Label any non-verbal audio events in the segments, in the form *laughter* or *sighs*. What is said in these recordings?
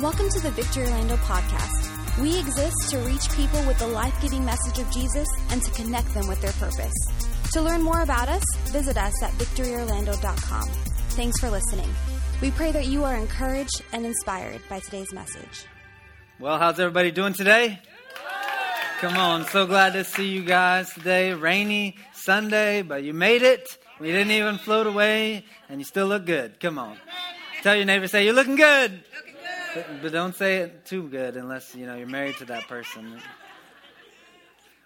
Welcome to the Victory Orlando podcast. We exist to reach people with the life giving message of Jesus and to connect them with their purpose. To learn more about us, visit us at victoryorlando.com. Thanks for listening. We pray that you are encouraged and inspired by today's message. Well, how's everybody doing today? Come on, so glad to see you guys today. Rainy Sunday, but you made it. We didn't even float away, and you still look good. Come on. Tell your neighbor, say, You're looking good. But, but don't say it too good unless you know you're married to that person.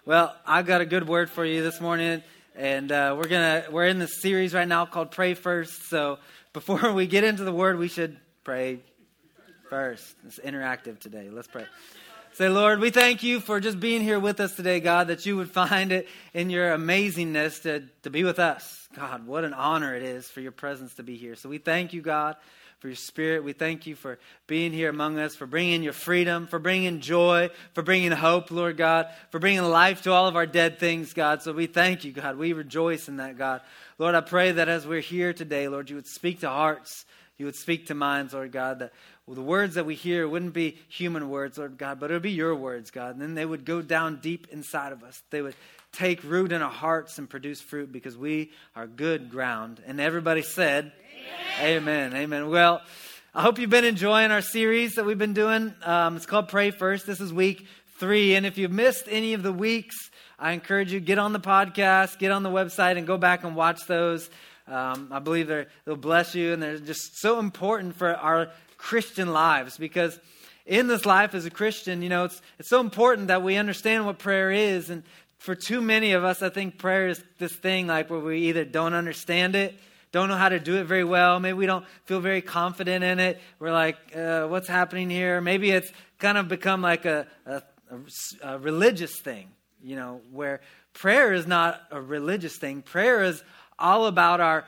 Well, I've got a good word for you this morning, and uh, we're gonna we're in this series right now called Pray First. So before we get into the word, we should pray first. It's interactive today. Let's pray. Say, Lord, we thank you for just being here with us today, God, that you would find it in your amazingness to, to be with us. God, what an honor it is for your presence to be here. So we thank you, God for your spirit. We thank you for being here among us, for bringing your freedom, for bringing joy, for bringing hope, Lord God, for bringing life to all of our dead things, God. So we thank you, God. We rejoice in that, God. Lord, I pray that as we're here today, Lord, you would speak to hearts, you would speak to minds, Lord God, that the words that we hear wouldn't be human words, Lord God, but it would be your words, God. And then they would go down deep inside of us. They would take root in our hearts and produce fruit because we are good ground. And everybody said, Amen. Amen. Well, I hope you've been enjoying our series that we've been doing. Um, it's called Pray First. This is week three. And if you've missed any of the weeks, I encourage you get on the podcast, get on the website, and go back and watch those. Um, I believe they'll bless you, and they're just so important for our Christian lives because in this life as a Christian, you know, it's, it's so important that we understand what prayer is. And for too many of us, I think prayer is this thing like where we either don't understand it don't know how to do it very well. Maybe we don't feel very confident in it. We're like, uh, what's happening here? Maybe it's kind of become like a, a, a, religious thing, you know, where prayer is not a religious thing. Prayer is all about our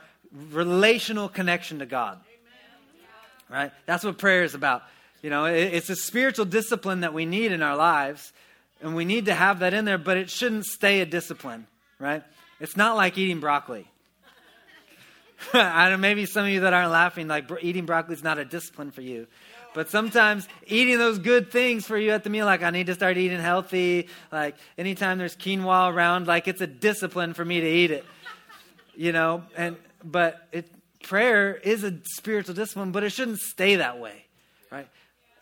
relational connection to God. Right? That's what prayer is about. You know, it, it's a spiritual discipline that we need in our lives, and we need to have that in there, but it shouldn't stay a discipline, right? It's not like eating broccoli. *laughs* I don't maybe some of you that aren't laughing, like eating broccoli is not a discipline for you. But sometimes eating those good things for you at the meal, like I need to start eating healthy, like anytime there's quinoa around, like it's a discipline for me to eat it. You know, and but it prayer is a spiritual discipline, but it shouldn't stay that way, right?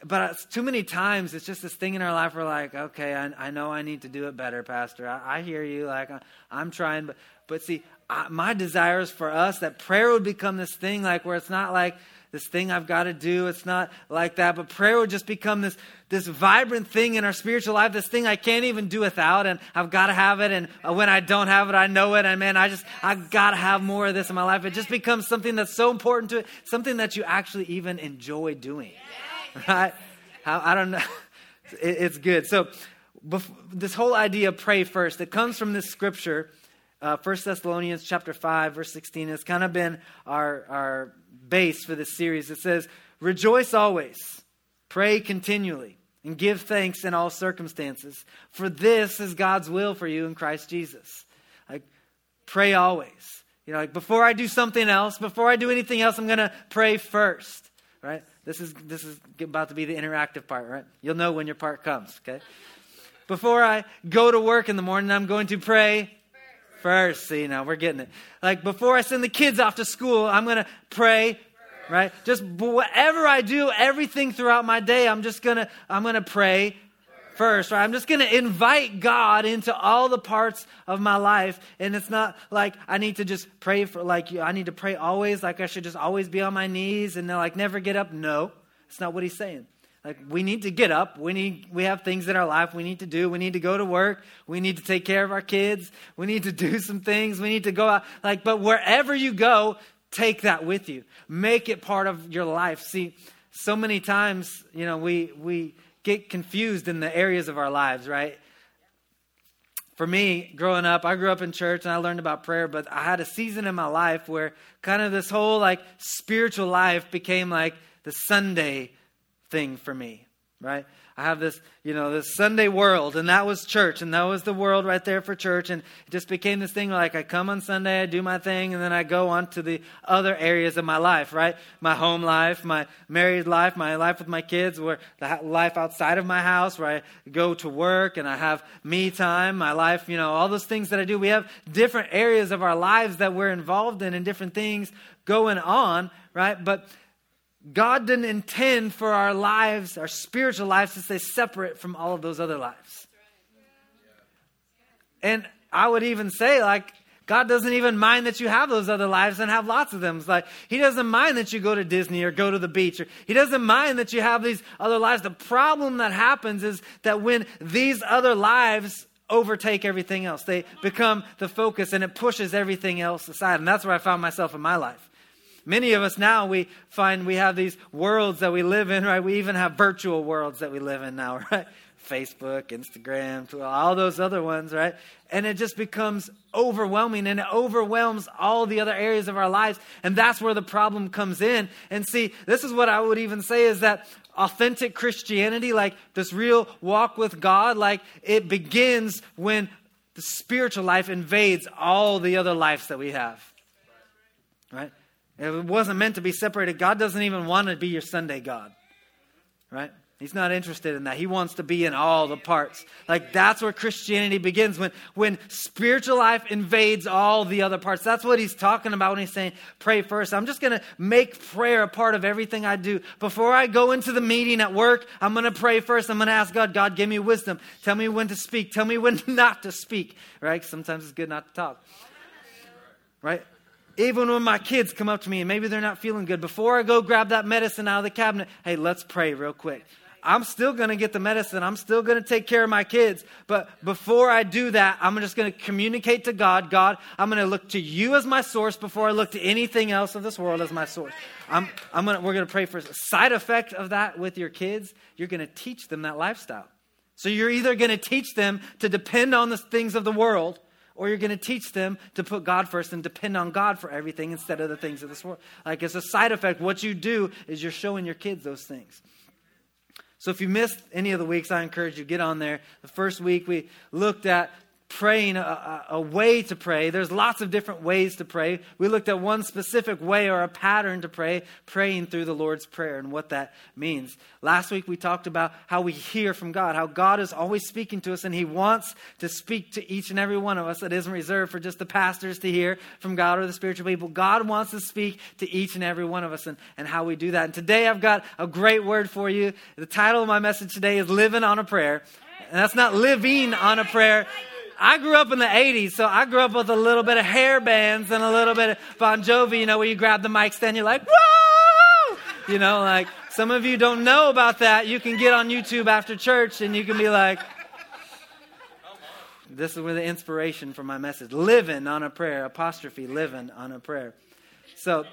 But uh, too many times it's just this thing in our life we're like, okay, I, I know I need to do it better, Pastor. I, I hear you, like I'm trying, but but see, I, my desire is for us that prayer would become this thing like where it's not like this thing I've got to do. It's not like that, but prayer would just become this this vibrant thing in our spiritual life. This thing I can't even do without, and I've got to have it. And when I don't have it, I know it. And man, I just I've got to have more of this in my life. It just becomes something that's so important to it, something that you actually even enjoy doing, right? I, I don't know. *laughs* It, it's good. So. this whole idea of pray first, it comes from this scripture uh, 1 Thessalonians chapter 5, verse 16 has kind of been our, our base for this series. It says, Rejoice always, pray continually, and give thanks in all circumstances, for this is God's will for you in Christ Jesus. Like, pray always. You know, like before I do something else, before I do anything else, I'm going to pray first, right? This is, this is about to be the interactive part, right? You'll know when your part comes, okay? Before I go to work in the morning, I'm going to pray First, see, now we're getting it. Like before I send the kids off to school, I'm going to pray, right? Just whatever I do, everything throughout my day, I'm just to, I'm to pray first, right? I'm just to invite God into all the parts of my life. And it's not like I need to just pray for, like, I need to pray always, like I should just always be on my knees and like never get up. No, it's not what he's saying. Like we need to get up. We need we have things in our life we need to do. We need to go to work. We need to take care of our kids. We need to do *laughs* some things. We need to go out. Like but wherever you go, take that with you. Make it part of your life. See, so many times, you know, we we get confused in the areas of our lives, right? For me, growing up, I grew up in church and I learned about prayer, but I had a season in my life where kind of this whole like spiritual life became like the Sunday thing for me, right? I have this, you know, this Sunday world, and that was church, and that was the world right there for church. And it just became this thing like I come on Sunday, I do my thing, and then I go on to the other areas of my life, right? My home life, my married life, my life with my kids, where the life outside of my house, where I go to work and I have me time, my life, you know, all those things that I do. We have different areas of our lives that we're involved in and different things going on, right? But God didn't intend for our lives, our spiritual lives, to stay separate from all of those other lives. And I would even say, like, God doesn't even mind that you have those other lives and have lots of them. It's like He doesn't mind that you go to Disney or go to the beach, or He doesn't mind that you have these other lives. The problem that happens is that when these other lives overtake everything else, they become the focus and it pushes everything else aside. And that's where I found myself in my life. Many of us now, we find we have these worlds that we live in, right? We even have virtual worlds that we live in now, *laughs* right? Facebook, Instagram, all those other ones, right? And it just becomes overwhelming and it overwhelms all the other areas of our lives. And that's where the problem comes in. And see, this is what I would even say is that authentic Christianity, like this real walk with God, like it begins when the spiritual life invades all the other lives that we have. Right? It wasn't meant to be separated. God doesn't even want to be your Sunday God, right? He's not interested in that. He wants to be in all the parts. Like that's where Christianity begins when when spiritual life invades all the other parts. That's what he's talking about when he's saying pray first. I'm just going to make prayer a part of everything I do. Before I go into the meeting at work, I'm going to pray first. I'm going to ask God, God, give me wisdom. Tell me when to speak. Tell me when *laughs* not to speak, right? Sometimes it's good not to talk. Right? Even when my kids come up to me and maybe they're not feeling good, before I go grab that medicine out of the cabinet, hey, let's pray real quick. I'm still going to get the medicine. I'm still going to take care of my kids. But before I do that, I'm just going to communicate to God God, I'm going to look to you as my source before I look to anything else of this world as my source. I'm, I'm gonna, we're going to pray for side effect of that with your kids. You're going to teach them that lifestyle. So you're either going to teach them to depend on the things of the world or you're going to teach them to put God first and depend on God for everything instead of the things of this world. Like, as a side effect, what you do is you're showing your kids those things. So, if you missed any of the weeks, I encourage you get on there. The first week we looked at praying, a, a, way to pray. There's lots of different ways to pray. We looked at one specific way or a pattern to pray, praying through the Lord's Prayer and what that means. Last week we talked about how we hear from God, how God is always speaking to us and He wants to speak to each and every one of us. That isn't reserved for just the pastors to hear from God or the spiritual people. God wants to speak to each and every one of us and, and how we do that. And today I've got a great word for you. The title of my message today is Living on a Prayer. And that's not living on a prayer. I grew up in the 80s, so I grew up with a little bit of hair bands and a little bit of Bon Jovi, you know, where you grab the mic stand, you're like, whoa! You know, like some of you don't know about that. You can get on YouTube after church and you can be like, this is where the inspiration for my message living on a prayer, apostrophe, living on a prayer. So,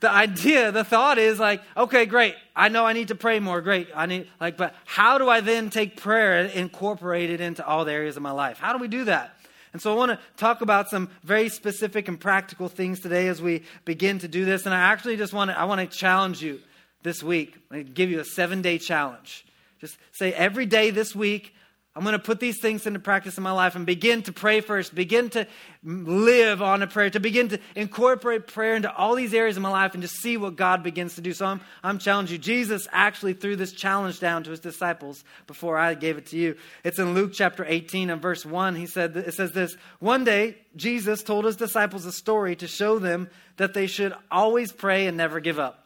the idea, the thought is like, okay, great. I know I need to pray more. Great. I need like, but how do I then take prayer and incorporate it into all the areas of my life? How do we do that? And so I want to talk about some very specific and practical things today as we begin to do this. And I actually just want to, I want to challenge you this week. I give you a seven day challenge. Just say every day this week, I'm going to put these things into practice in my life and begin to pray first, begin to live on a prayer, to begin to incorporate prayer into all these areas of my life and just see what God begins to do. So I'm, I'm challenging you. Jesus actually threw this challenge down to his disciples before I gave it to you. It's in Luke chapter 18 and verse 1. He said, it says this, one day Jesus told his disciples a story to show them that they should always pray and never give up.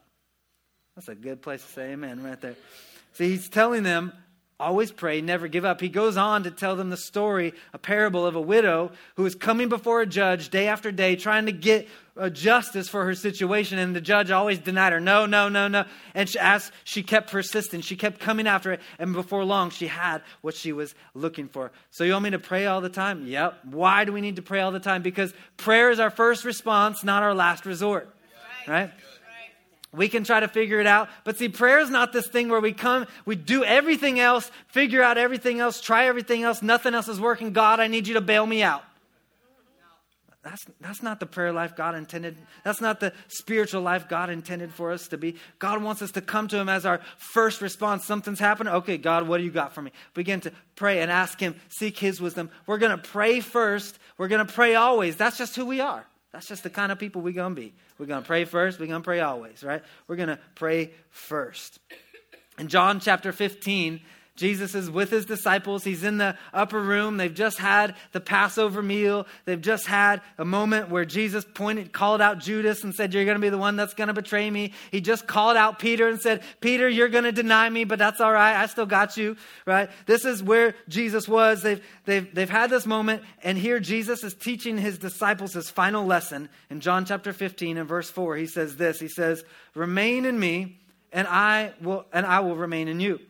That's a good place to say amen right there. See, he's telling them Always pray, never give up. He goes on to tell them the story, a parable of a widow who is coming before a judge day after day, trying to get uh, justice for her situation. And the judge always denied her, no, no, no, no. And she, as she kept persisting, she kept coming after it. And before long, she had what she was looking for. So, you want me to pray all the time? Yep. Why do we need to pray all the time? Because prayer is our first response, not our last resort. Right? We can try to figure it out. But see, prayer is not this thing where we come, we do everything else, figure out everything else, try everything else, nothing else is working. God, I need you to bail me out. that's, that's not the prayer life God intended. That's not the spiritual life God intended for us to be. God wants us to come to Him as our first response. Something's happened. Okay, God, what do you got for me? Begin to pray and ask Him, seek His wisdom. We're going to pray first. We're going to pray always. That's just who we are. That's just the kind of people we're going to be. We're going to pray first. We're going to pray always, right? We're going to pray first. In John chapter 15, Jesus is with his disciples. He's in the upper room. They've just had the Passover meal. They've just had a moment where Jesus pointed, called out Judas and said, You're going to be the one that's going to betray me. He just called out Peter and said, Peter, you're going to deny me, but that's all right. I still got you, right? This is where Jesus was. They've, they've, they've had this moment, and here Jesus is teaching his disciples his final lesson. In John chapter 15 and verse 4, he says this He says, Remain in me, and I will, and I will remain in you.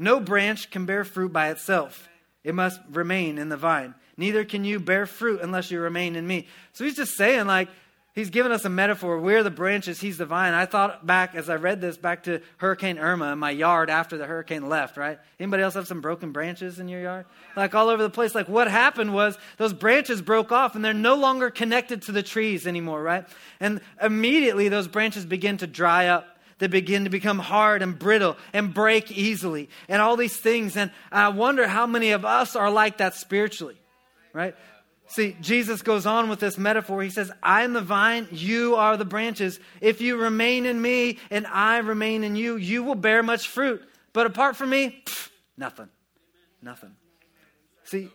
No branch can bear fruit by itself, it must remain in the vine. Neither can you bear fruit unless you remain in me. So he's just saying, like, he's giving us a metaphor. We're the branches, he's the vine. I thought back as I read this back to Hurricane Irma in my yard after the hurricane left, right? Anybody else have some broken branches in your yard? Like all over the place. Like what happened was those branches broke off and they're no longer connected to the trees anymore, right? And immediately those branches begin to dry up they begin to become hard and brittle and break easily and all these things. And I wonder how many of us are like that spiritually, right? See, Jesus goes on with this metaphor. He says, I am the vine, you are the branches. If you remain in me and I remain in you, you will bear much fruit. But apart from me, pff, nothing. Nothing. See,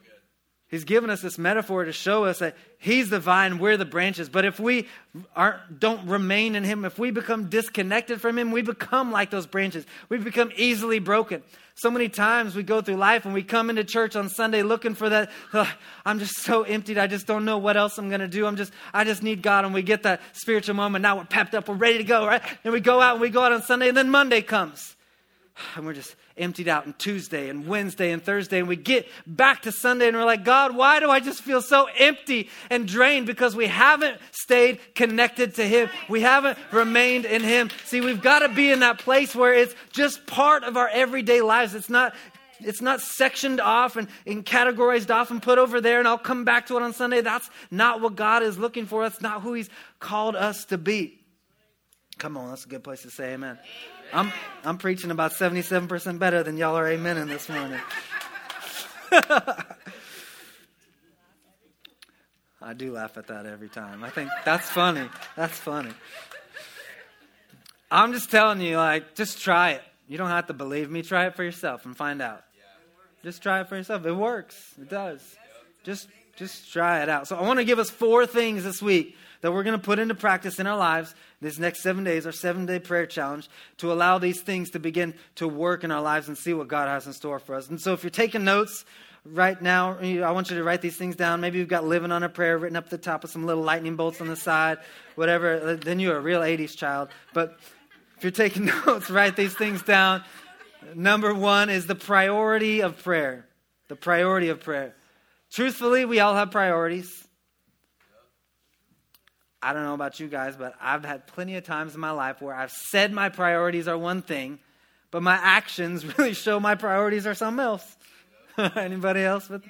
He's given us this metaphor to show us that He's the vine, we're the branches. But if we aren't, don't remain in Him, if we become disconnected from Him, we become like those branches. We become easily broken. So many times we go through life and we come into church on Sunday looking for that. I'm just so emptied. I just don't know what else I'm going to do. I'm just, I just need God. And we get that spiritual moment. Now we're pepped up. We're ready to go, right? And we go out and we go out on Sunday and then Monday comes. *sighs* And we're just emptied out and Tuesday and Wednesday and Thursday. And we get back to Sunday and we're like, God, why do I just feel so empty and drained? Because we haven't stayed connected to Him. We haven't remained in Him. See, we've got to be in that place where it's just part of our everyday lives. It's not it's not sectioned off and, and, categorized off and put over there, and I'll come back to it on Sunday. That's not what God is looking for. That's not who He's called us to be. Come on, that's a good place to say amen. I'm, I'm preaching about 77% better than y'all are amen in this morning. *laughs* I do laugh at that every time. I think that's funny. That's funny. I'm just telling you, like, just try it. You don't have to believe me. Try it for yourself and find out. Just try it for yourself. It works. It does. Just just try it out. So I want to give us four things this week that we're going to put into practice in our lives this next seven days, our seven day prayer challenge, to allow these things to begin to work in our lives and see what God has in store for us. And so if you're taking notes, right now, I want you to write these things down. Maybe you've got living on a prayer written up the top of some little lightning bolts on the side, whatever. Then you're a real 80s child. But if you're taking *laughs* notes, write these things down. Number one is the priority of prayer. The priority of prayer. Truthfully, we all have priorities. I don't know about you guys, but I've had plenty of times in my life where I've said my priorities are one thing, but my actions *laughs* really show my priorities are something else. *laughs* Anybody else? With?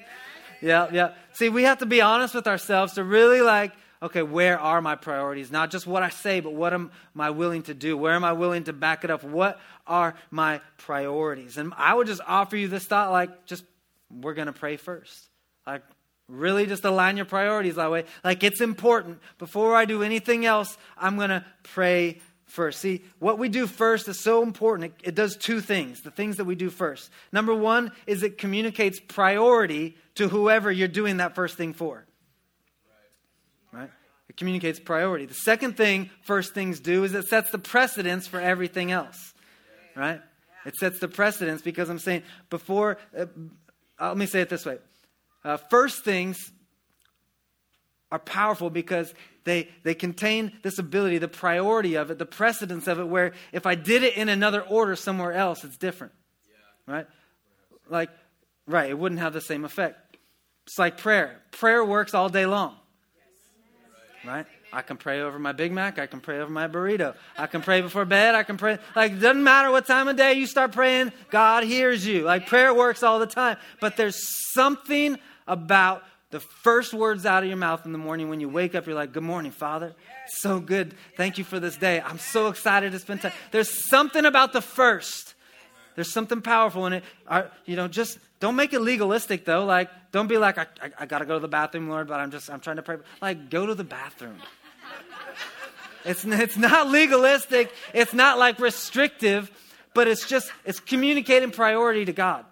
Yeah, yeah. See, we have to be honest with ourselves to really like, okay, where are my priorities? Not just what I say, but what am I willing to do? Where am I willing to back it up? What are my priorities? And I would just offer you this thought like, just we're going to pray first. Like, Really just align your priorities that way. Like it's important. Before I do anything else, I'm going to pray first. See, what we do first is so important. It, it, does two things, the things that we do first. Number one is it communicates priority to whoever you're doing that first thing for. Right? It communicates priority. The second thing first things do is it sets the precedence for everything else. Right? It sets the precedence because I'm saying before, uh, let me say it this way uh, first things are powerful because they, they contain this ability, the priority of it, the precedence of it, where if I did it in another order somewhere else, it's different. Yeah. Right? Like, right, it wouldn't have the same effect. It's like prayer. Prayer works all day long. Right? I can pray over my Big Mac. I can pray over my burrito. I can pray before bed. I can pray. Like, it doesn't matter what time of day you start praying, God hears you. Like, prayer works all the time. But there's something about the first words out of your mouth in the morning when you wake up, you're like, Good morning, Father. So good. Thank you for this day. I'm so excited to spend time. There's something about the first. There's something powerful in it. you know, just don't make it legalistic though. Like, don't be like, I, I, I got to go to the bathroom, Lord, but I'm just, I'm trying to pray. Like, go to the bathroom. It's, it's not legalistic. It's not like restrictive, but it's just, it's communicating priority to God.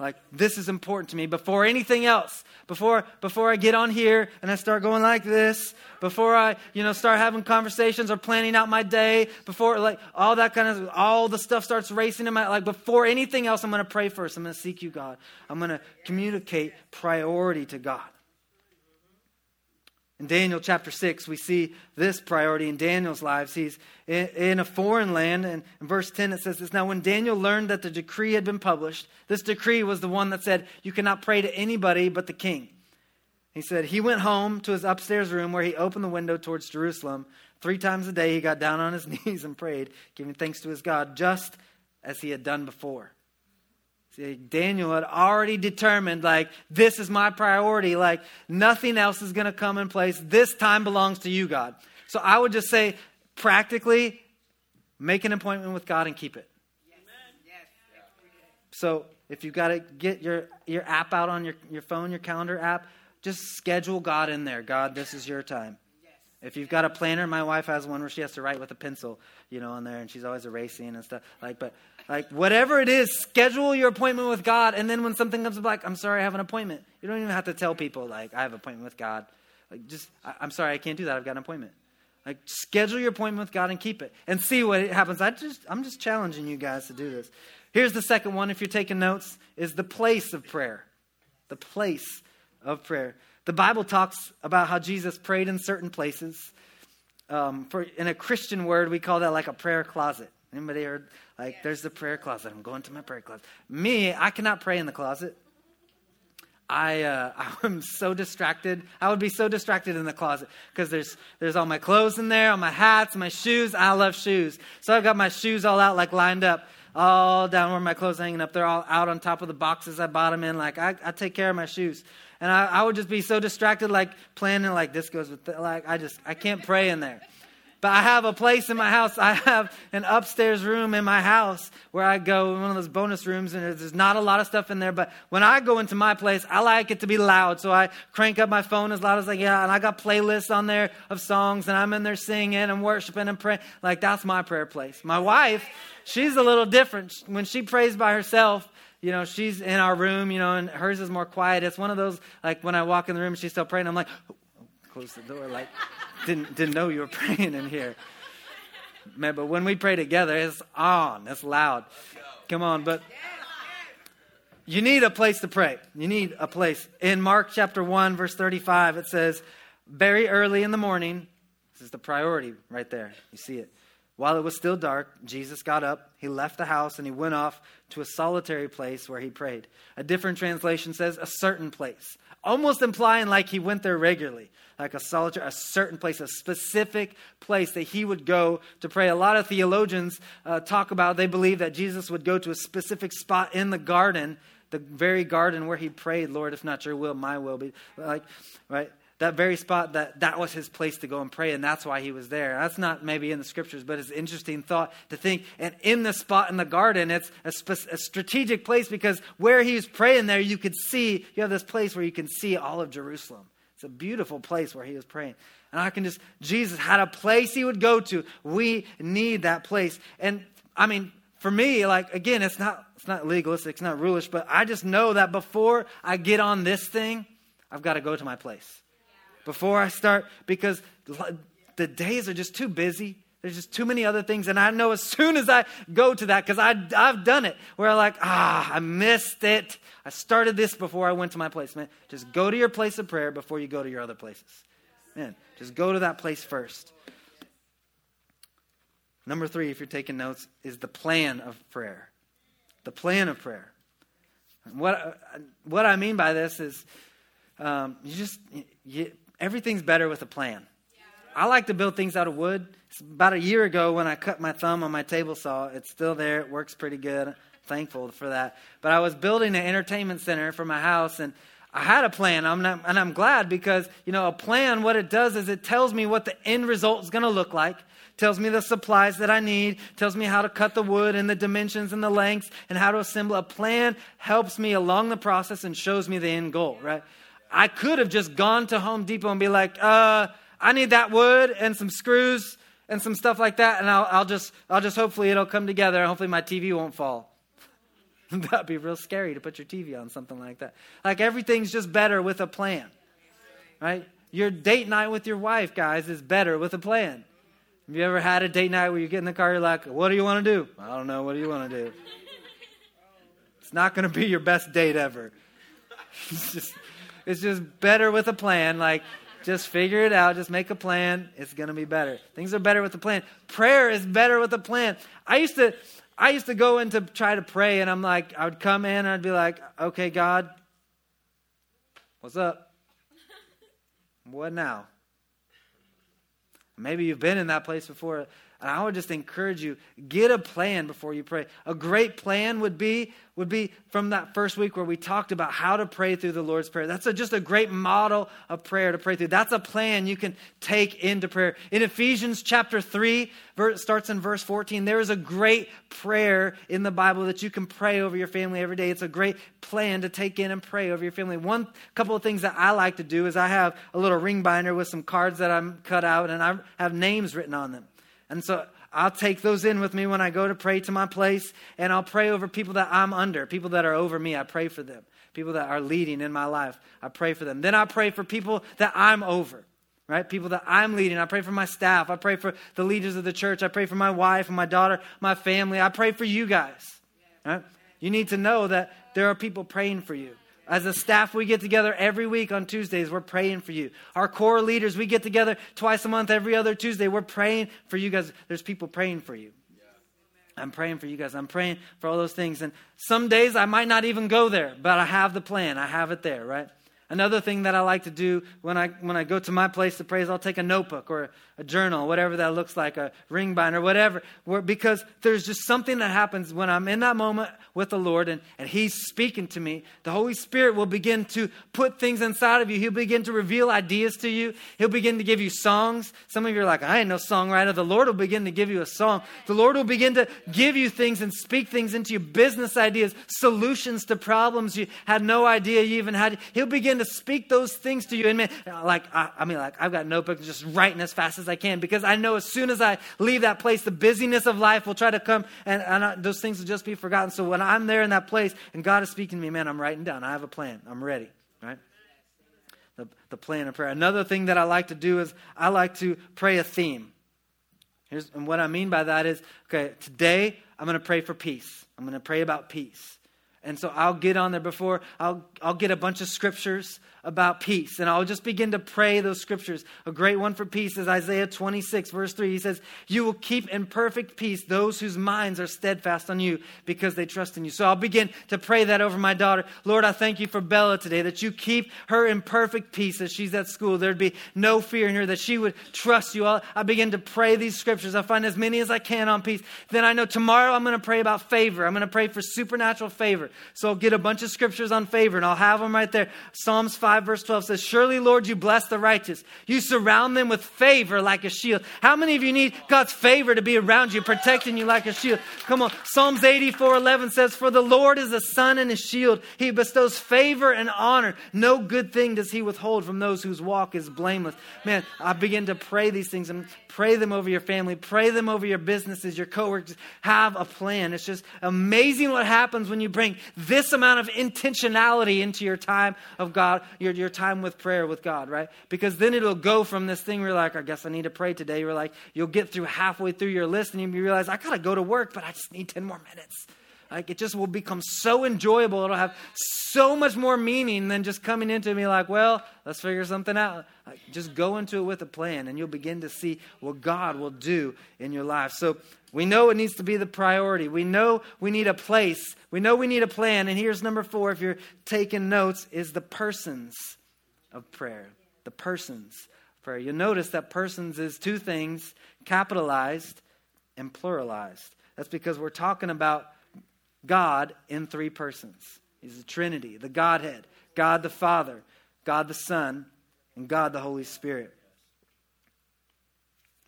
Like, this is important to me before anything else. Before, before I get on here and I start going like this, before I, you know, start having conversations or planning out my day, before like all that kind of, all the stuff starts racing in my, like before anything else, I'm going to pray first. I'm going to seek you, God. I'm going to communicate priority to God. In Daniel chapter 6, we see this priority in Daniel's lives. He's in, a foreign land, and in verse 10 it says this Now, when Daniel learned that the decree had been published, this decree was the one that said, You cannot pray to anybody but the king. He said, He went home to his upstairs room where he opened the window towards Jerusalem. Three times a day he got down on his *laughs* knees and prayed, giving thanks to his God, just as he had done before. Daniel had already determined, like, this is my priority. Like, nothing else is going to come in place. This time belongs to you, God. So I would just say, practically, make an appointment with God and keep it. So if you've got to get your, your app out on your, your phone, your calendar app, just schedule God in there. God, this is your time. If you've got a planner, my wife has one where she has to write with a pencil, you know, on there, and she's always erasing and stuff. Like, but like whatever it is, schedule your appointment with God, and then when something comes up, like, I'm sorry, I have an appointment. You don't even have to tell people like I have an appointment with God. Like, just I, I'm sorry, I can't do that. I've got an appointment. Like, schedule your appointment with God and keep it, and see what happens. I just I'm just challenging you guys to do this. Here's the second one. If you're taking notes, is the place of prayer. The place of prayer. The Bible talks about how Jesus prayed in certain places. Um, for in a Christian word, we call that like a prayer closet. Anybody heard? Like, there's the prayer closet. I'm going to my prayer closet. Me, I cannot pray in the closet. I uh, *laughs* I'm so distracted. I would be so distracted in the closet because there's there's all my clothes in there, all my hats, my shoes. I love shoes, so I've got my shoes all out like lined up all down where my clothes are hanging up. They're all out on top of the boxes I bought them in. Like I, I take care of my shoes, and I, I would just be so distracted, like planning, like this goes with, the, like I just I can't pray in there. But I have a place in my house. I have an upstairs room in my house where I go, in one of those bonus rooms, and there's not a lot of stuff in there. But when I go into my place, I like it to be loud. So I crank up my phone as loud as I can, and I got playlists on there of songs, and I'm in there singing and worshiping and praying. Like, that's my prayer place. My wife, she's a little different. When she prays by herself, you know, she's in our room, you know, and hers is more quiet. It's one of those, like, when I walk in the room, she's still praying. I'm like, oh, close the door, like, didn't, didn't know you were *laughs* praying in here. Man, but when we pray together, it's on, it's loud. Come on, but you need a place to pray. You need a place. In Mark chapter 1, verse 35, it says, Very early in the morning, this is the priority right there. You see it. While it was still dark, Jesus got up, he left the house, and he went off to a solitary place where he prayed. A different translation says a certain place, almost implying like he went there regularly, like a solitary, a certain place, a specific place that he would go to pray. A lot of theologians uh, talk about, they believe that Jesus would go to a specific spot in the garden the very garden where he prayed, Lord, if not your will, my will be. Like, right? That very spot that that was his place to go and pray and that's why he was there. That's not maybe in the scriptures but it's an interesting thought to think. And in the spot in the garden it's a, a strategic place because where he was praying there you could see you have this place where you can see all of jerusalem. It's a beautiful place where he was praying. And i can just jesus had a place he would go to. We need that place. And i mean for me like again it's not it's not legalistic it's not rulish but i just know that before i get on this thing i've got to go to my place before I start because the days are just too busy. There's just too many other things. And I know as soon as I go to that, because I've done it, where I'm like, ah, I missed it. I started this before I went to my place. Man, just go to your place of prayer before you go to your other places. Man, just go to that place first. Number three, if you're taking notes, is the plan of prayer. The plan of prayer. What, what I mean by this is um, you just, you, everything's better with a plan. I like to build things out of wood. It's about a year ago when I cut my thumb on my table saw. It's still there. It works pretty good. thankful for that. But I was building an entertainment center for my house, and I had a plan, I'm not, and I'm glad because, you know, a plan, what it does is it tells me what the end result is going to look like, tells me the supplies that I need, tells me how to cut the wood and the dimensions and the lengths and how to assemble. A plan helps me along the process and shows me the end goal, right? I could have just gone to Home Depot and be like, uh, I need that wood and some screws and some stuff like that, and I'll, I'll just, I'll just hopefully it'll come together, and hopefully my TV won't fall. *laughs* That'd be real scary to put your TV on something like that. Like everything's just better with a plan, right? Your date night with your wife, guys, is better with a plan. Have you ever had a date night where you get in the car, you're like, what do you want to do? I don't know. What do you want to do? *laughs* It's not going to be your best date ever. *laughs* It's just, it's just better with a plan. Like, just figure it out. Just make a plan. It's going to be better. Things are better with a plan. Prayer is better with a plan. I used to, I used to go in to try to pray, and I'm like, I would come in and I'd be like, okay, God, what's up? What now? Maybe you've been in that place before. And I would just encourage you, get a plan before you pray. A great plan would be would be from that first week where we talked about how to pray through the Lord's Prayer. That's a, just a great model of prayer to pray through. That's a plan you can take into prayer. In Ephesians chapter 3, verse, starts in verse 14, there is a great prayer in the Bible that you can pray over your family every day. It's a great plan to take in and pray over your family. One couple of things that I like to do is I have a little ring binder with some cards that I'm cut out and I have names written on them. And so I'll take those in with me when I go to pray to my place, and I'll pray over people that I'm under, people that are over me. I pray for them. People that are leading in my life, I pray for them. Then I pray for people that I'm over, right? People that I'm leading. I pray for my staff. I pray for the leaders of the church. I pray for my wife and my daughter, my family. I pray for you guys, right? You need to know that there are people praying for you. As a staff, we get together every week on Tuesdays. We're praying for you. Our core leaders, we get together twice a month, every other Tuesday. We're praying for you guys. There's people praying for you. I'm praying for you guys. I'm praying for all those things. And some days I might not even go there, but I have the plan. I have it there, right? Another thing that I like to do when I when I go to my place to pray is I'll take a notebook or a journal, whatever that looks like, a ring binder, whatever, where, because there's just something that happens when I'm in that moment with the Lord and, and He's speaking to me. The Holy Spirit will begin to put things inside of you. He'll begin to reveal ideas to you. He'll begin to give you songs. Some of you are like, I ain't no songwriter. The Lord will begin to give you a song. The Lord will begin to give you things and speak things into you, business ideas, solutions to problems you had no idea you even had. He'll begin to speak those things to you. And man, uh, like, I, I mean, like, I've got notebooks just writing as fast as I can because I know as soon as I leave that place, the busyness of life will try to come and, and I, those things will just be forgotten. So when I'm there in that place and God is speaking to me, man, I'm writing down. I have a plan. I'm ready, right? The, the plan of prayer. Another thing that I like to do is I like to pray a theme. Here's, and what I mean by that is, okay, today I'm going to pray for peace. I'm going to pray about peace. And so I'll get on there before, I'll, I'll get a bunch of scriptures about peace. And I'll just begin to pray those scriptures. A great one for peace is Isaiah 26, verse 3. He says, You will keep in perfect peace those whose minds are steadfast on you because they trust in you. So I'll begin to pray that over my daughter. Lord, I thank you for Bella today, that you keep her in perfect peace as she's at school. There'd be no fear in her, that she would trust you. I'll, I begin to pray these scriptures. I find as many as I can on peace. Then I know tomorrow I'm going to pray about favor. I'm going to pray for supernatural favor. So I'll get a bunch of scriptures on favor and I'll have them right there. Psalms 5 5, verse 12 says, Surely, Lord, you bless the righteous. You surround them with favor like a shield. How many of you need God's favor to be around you, protecting you like a shield? Come on. Psalms 84 11 says, For the Lord is a sun and a shield. He bestows favor and honor. No good thing does he withhold from those whose walk is blameless. Man, I begin to pray these things and pray them over your family, pray them over your businesses, your coworkers. Have a plan. It's just amazing what happens when you bring this amount of intentionality into your time of God, your, your time with prayer with God, right? Because then it'll go from this thing where you're like, I guess I need to pray today. You're like, you'll get through halfway through your list and you realize, I got to go to work, but I just need 10 more minutes. Like it just will become so enjoyable. It'll have so much more meaning than just coming into me like, well, let's figure something out. Like, just go into it with a plan and you'll begin to see what God will do in your life. So we know it needs to be the priority. We know we need a place. We know we need a plan. And here's number four, if you're taking notes, is the persons of prayer. The persons prayer. You'll notice that persons is two things capitalized and pluralized. That's because we're talking about God in three persons. He's the Trinity, the Godhead. God the Father, God the Son, and God the Holy Spirit.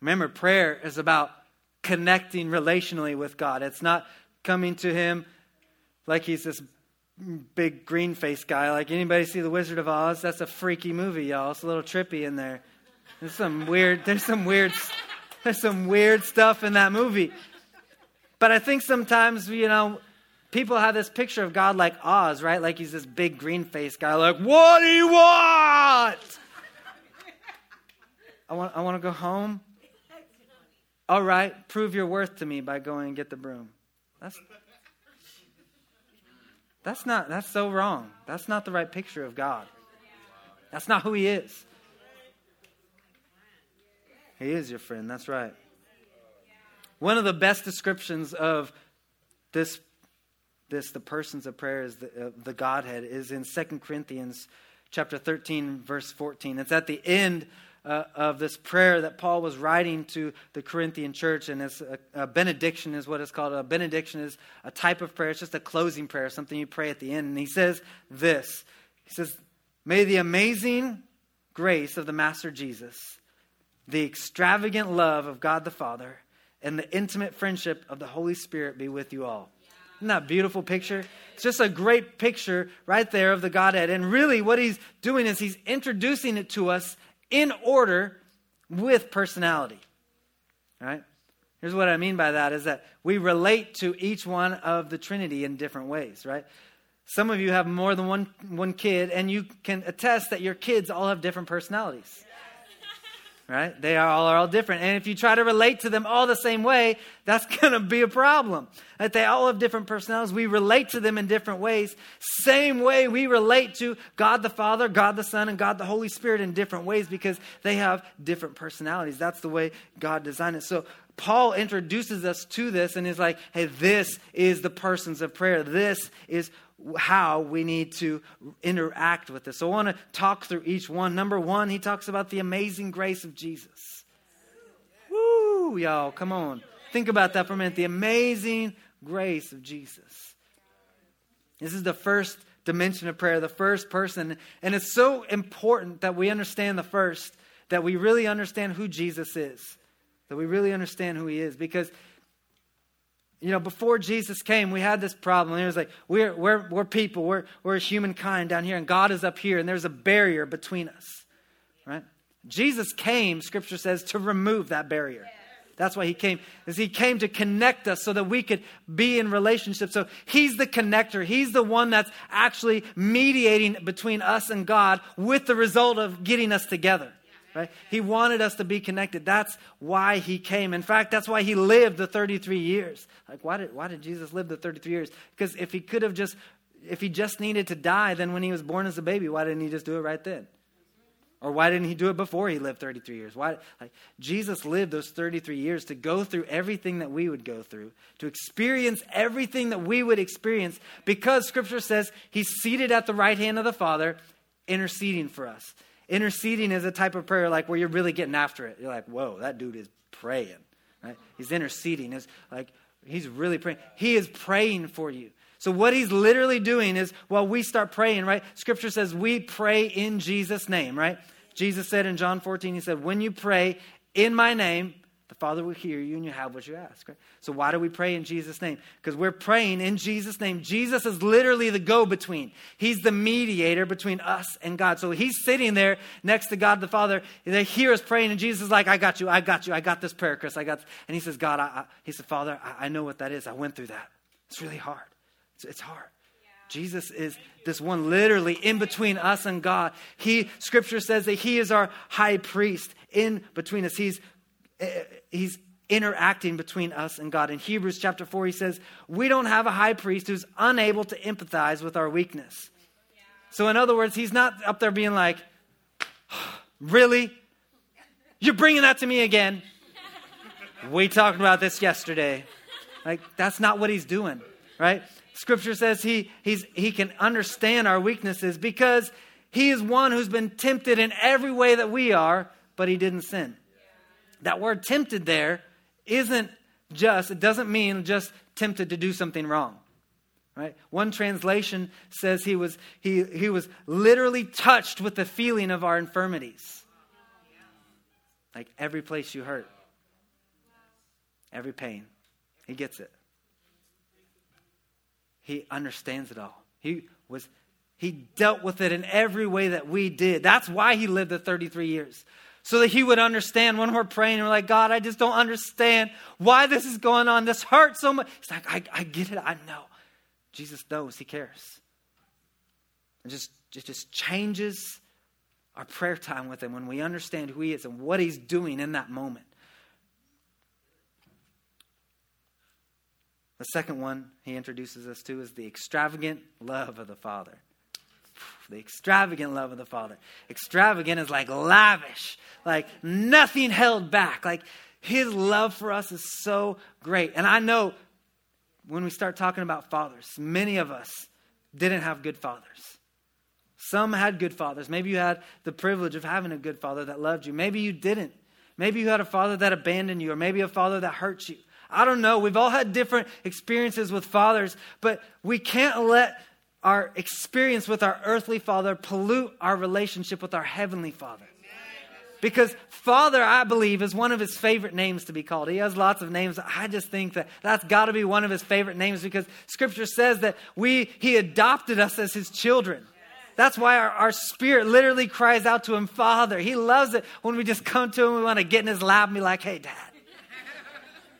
Remember, prayer is about connecting relationally with God. It's not coming to Him like He's this big green face guy. Like anybody see The Wizard of Oz? That's a freaky movie, y'all. It's a little trippy in there. There's some weird. There's some weird. There's some weird stuff in that movie. But I think sometimes you know people have this picture of God like Oz, right? Like he's this big green face guy. Like, what do you want? *laughs* I want. I want to go home. All right, prove your worth to me by going and get the broom. That's that's not that's so wrong. That's not the right picture of God. That's not who he is. He is your friend. That's right. One of the best descriptions of this this the persons of prayer is the, uh, the Godhead is in Second Corinthians chapter 13 verse 14. It's at the end uh, of this prayer that Paul was writing to the Corinthian church, and it's a, a, benediction is what it's called. A benediction is a type of prayer. It's just a closing prayer, something you pray at the end. And he says this. He says, "May the amazing grace of the Master Jesus, the extravagant love of God the Father, and the intimate friendship of the Holy Spirit be with you all." Isn't that beautiful picture? It's just a great picture right there of the Godhead. And really, what he's doing is he's introducing it to us in order with personality. All right? Here's what I mean by that is that we relate to each one of the Trinity in different ways, right? Some of you have more than one, one kid, and you can attest that your kids all have different personalities right? They are all, are all different. And if you try to relate to them all the same way, that's *laughs* going to be a problem. That they all have different personalities. We relate to them in different ways. Same way we relate to God the Father, God the Son, and God the Holy Spirit in different ways because they have different personalities. That's the way God designed it. So Paul introduces us to this and is like, hey, this is the persons of prayer. This is how we need to interact with this. So I want to talk through each one. Number one, he talks about the amazing grace of Jesus. Woo, y'all, come on. Think about that for a minute. The amazing grace of Jesus. This is the first dimension of prayer, the first person. And it's so important that we understand the first, that we really understand who Jesus is, that we really understand who he is. Because you know, before Jesus came, we had this problem. It was like, we're, we're, we're people, we're, we're humankind down here, and God is up here, and there's a barrier between us, right? Jesus came, scripture says, to remove that barrier. That's why he came, is he came to connect us so that we could be in relationship. So he's the connector. He's the one that's actually mediating between us and God with the result of getting us together right? He wanted us to be connected. That's why he came. In fact, that's why he lived the 33 years. Like, why did, why did Jesus live the 33 years? Because if he could have just, if he just needed to die, then when he was born as a baby, why didn't he just do it right then? Or why didn't he do it before he lived 33 years? Why, like, Jesus lived those 33 years to go through everything that we would go through, to experience everything that we would experience, because Scripture says he's seated at the right hand of the Father, interceding for us. Interceding is a type of prayer like where you're really getting after it. You're like, whoa, that dude is praying. Right? He's interceding. Is like he's really praying. He is praying for you. So what he's literally doing is while we start praying, right? Scripture says we pray in Jesus' name, right? Jesus said in John 14, he said, When you pray in my name, the Father will hear you and you have what you ask. Right? So, why do we pray in Jesus' name? Because we're praying in Jesus' name. Jesus is literally the go between, He's the mediator between us and God. So, He's sitting there next to God the Father. They hear us praying, and Jesus is like, I got you, I got you, I got this prayer, Chris. I got this. And He says, God, I, I, He said, Father, I, I, know what that is. I went through that. It's really hard. It's, it's hard. Jesus is this one literally in between us and God. He, scripture says that he is our high priest in between us. He's uh, he's interacting between us and God. In Hebrews chapter 4, he says, We don't have a high priest who's unable to empathize with our weakness. So, in other words, he's not up there being like, *sighs* Really? You're bringing that to me again? *laughs* we talked about this yesterday. Like, that's not what he's doing, right? Scripture says he, he's, he can understand our weaknesses because he is one who's been tempted in every way that we are, but he didn't sin. That word tempted there isn't just, it doesn't mean just tempted to do something wrong. Right? One translation says he was, he, he was literally touched with the feeling of our infirmities. Like every place you hurt, every pain, he gets it. He understands it all. He was he dealt with it in every way that we did. That's why he lived the 33 years. So that he would understand when we're praying, and we're like, God, I just don't understand why this is going on. This hurts so much. He's like, I, I get it. I know. Jesus knows. He cares. It just, it just changes our prayer time with him when we understand who he is and what he's doing in that moment. The second one he introduces us to is the extravagant love of the Father. The extravagant love of the Father. Extravagant is like lavish, like nothing held back. Like his love for us is so great. And I know when we start talking about fathers, many of us didn't have good fathers. Some had good fathers. Maybe you had the privilege of having a good father that loved you. Maybe you didn't. Maybe you had a father that abandoned you, or maybe a father that hurt you. I don't know. We've all had different experiences with fathers, but we can't let our experience with our earthly father pollute our relationship with our heavenly father. Because Father, I believe, is one of his favorite names to be called. He has lots of names. I just think that that's got to be one of his favorite names because Scripture says that we he adopted us as his children. That's why our, our spirit literally cries out to him, Father. He loves it when we just come to him, we want to get in his lap and be like, hey, Dad.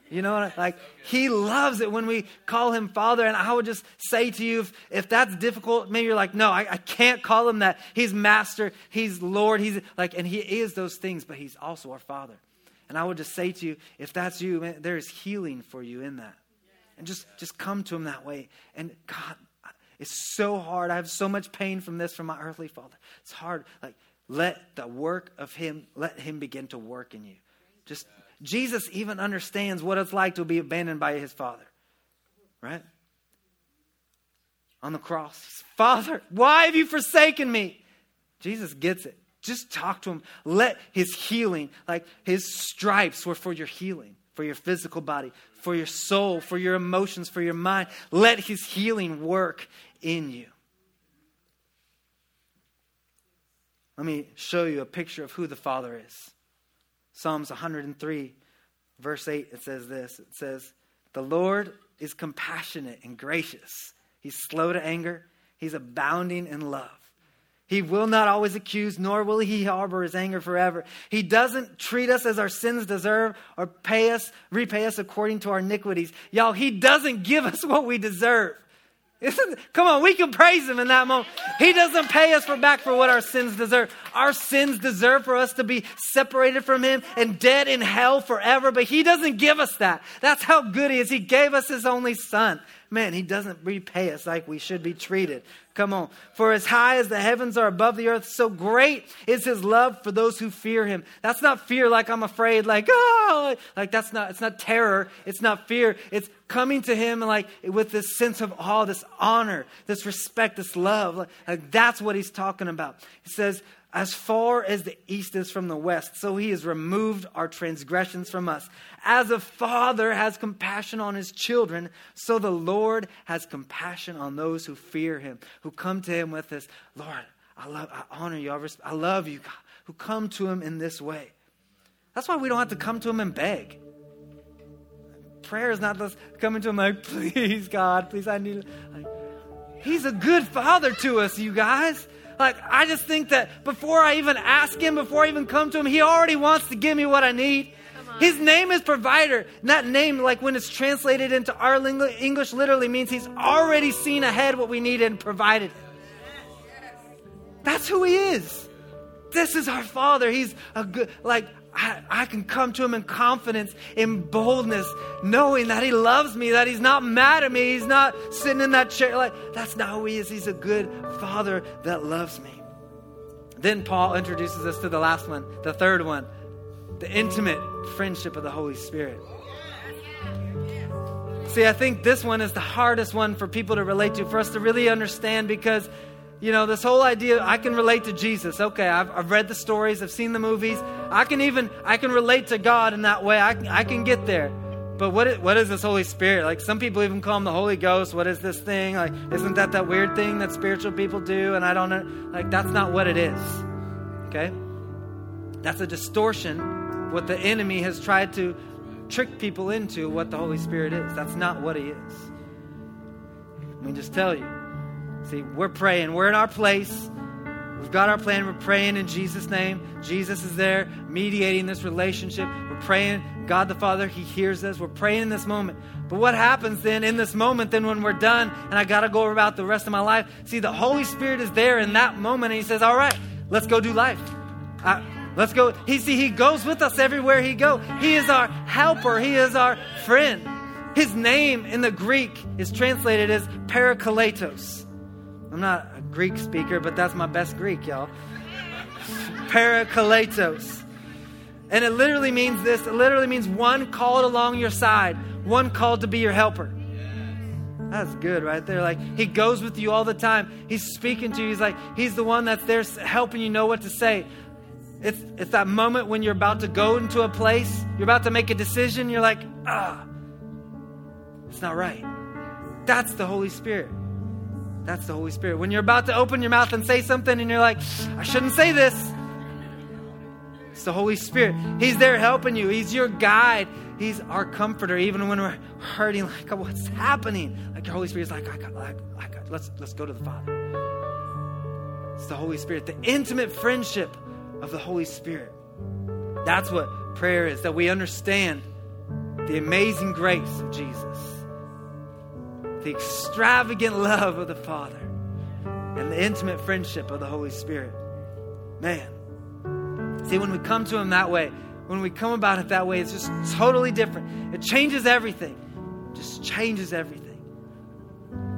You know, like he loves it when we call him father. And I would just say to you, if, if that's difficult, maybe you're like, no, I, I can't call him that. He's master, he's Lord, he's like, and he is those things, but he's also our father. And I would just say to you, if that's you, man, there is healing for you in that. And just, just come to him that way. And God, it's so hard. I have so much pain from this from my earthly father. It's hard. Like, let the work of him, let him begin to work in you. Just Jesus even understands what it's like to be abandoned by his father. Right? On the cross. Father, why have you forsaken me? Jesus gets it. Just talk to him. Let his healing, like his stripes were for your healing, for your physical body, for your soul, for your emotions, for your mind. Let his healing work in you. Let me show you a picture of who the Father is. Psalms 103, verse 8, it says this it says, The Lord is compassionate and gracious. He's slow to anger, he's abounding in love. He will not always accuse, nor will he harbor his anger forever. He doesn't treat us as our sins deserve or pay us, repay us according to our iniquities. Y'all, he doesn't give us what we deserve. *laughs* Come on, we can praise him in that moment. He doesn't pay us for back for what our sins deserve. Our sins deserve for us to be separated from him and dead in hell forever, but he doesn't give us that. That's how good he is. He gave us his only son. Man, he doesn't repay us like we should be treated. Come on. For as high as the heavens are above the earth, so great is his love for those who fear him. That's not fear like I'm afraid, like, oh, like that's not, it's not terror. It's not fear. It's coming to him like with this sense of awe, this honor, this respect, this love. Like, like that's what he's talking about. He says, as far as the east is from the west, so he has removed our transgressions from us. As a father has compassion on his children, so the Lord has compassion on those who fear him, who come to him with this, Lord, I love, I honor you, I, love you, God, who come to him in this way. That's why we don't have to come to him and beg. Prayer is not just coming to him like, please, God, please, I need. Like, he's a good father to us, you guys. Like, I just think that before I even ask Him, before I even come to Him, He already wants to give me what I need. His name is provider. And that name, like when it's translated into our English, literally means He's already seen ahead what we needed and provided. That's who He is. This is our Father. He's a good, like, I, I, can come to him in confidence, in boldness, knowing that he loves me, that he's not mad at me, he's not sitting in that chair. Like, that's not who he is. He's a good father that loves me. Then Paul introduces us to the last one, the third one, the intimate friendship of the Holy Spirit. See, I think this one is the hardest one for people to relate to, for us to really understand, because you know, this whole idea, I can relate to Jesus. Okay, I've, I've read the stories, I've seen the movies. I can even, I can relate to God in that way. I, I can get there. but what is, what is this Holy Spirit? Like some people even call him the Holy Ghost. What is this thing? Like isn't that that weird thing that spiritual people do? And I don't know. Like that's not what it is. Okay, that's a distortion. What the enemy has tried to trick people into what the Holy Spirit is. That's not what He is. Let me just tell you. See, we're praying. We're in our place. We've got our plan. We're praying in Jesus' name. Jesus is there mediating this relationship. We're praying. God the Father, He hears us. We're praying in this moment. But what happens then in this moment, then when we're done and I got to go about the rest of my life? See, the Holy Spirit is there in that moment and He says, All right, let's go do life. I, Let's go. He see he goes with us everywhere he go. He is our helper. He is our friend. His name in the Greek is translated as Parakletos. I'm not a Greek speaker, but that's my best Greek, y'all. Parakletos. And it literally means this. It literally means one called along your side, one called to be your helper. That's good right there. Like he goes with you all the time. He's speaking to you. He's like, he's the one that's there helping you know what to say. It's, it's that moment when you're about to go into a place, you're about to make a decision, you're like, ah, it's not right. That's the Holy Spirit. That's the Holy Spirit. When you're about to open your mouth and say something and you're like, I shouldn't say this. It's the Holy Spirit. He's there helping you. He's your guide. He's our comforter, even when we're hurting, like, what's happening? Like, the Holy Spirit's like, I got, I I got, let's, let's go to the Father. It's the Holy Spirit, the intimate friendship of the Holy Spirit. That's what prayer is, that we understand the amazing grace of Jesus, the extravagant love of the Father, and the intimate friendship of the Holy Spirit. Man. See, when we come to Him that way, when we come about it that way, it's just totally different. It changes everything. It just changes everything.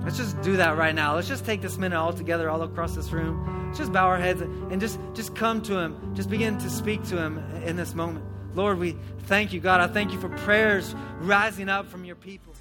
Let's just do that right now. Let's just take this minute all together, all across this room just bow our heads and just, just come to Him. Just begin to speak to Him in this moment. Lord, we thank you, God. I thank you for prayers rising up from your people.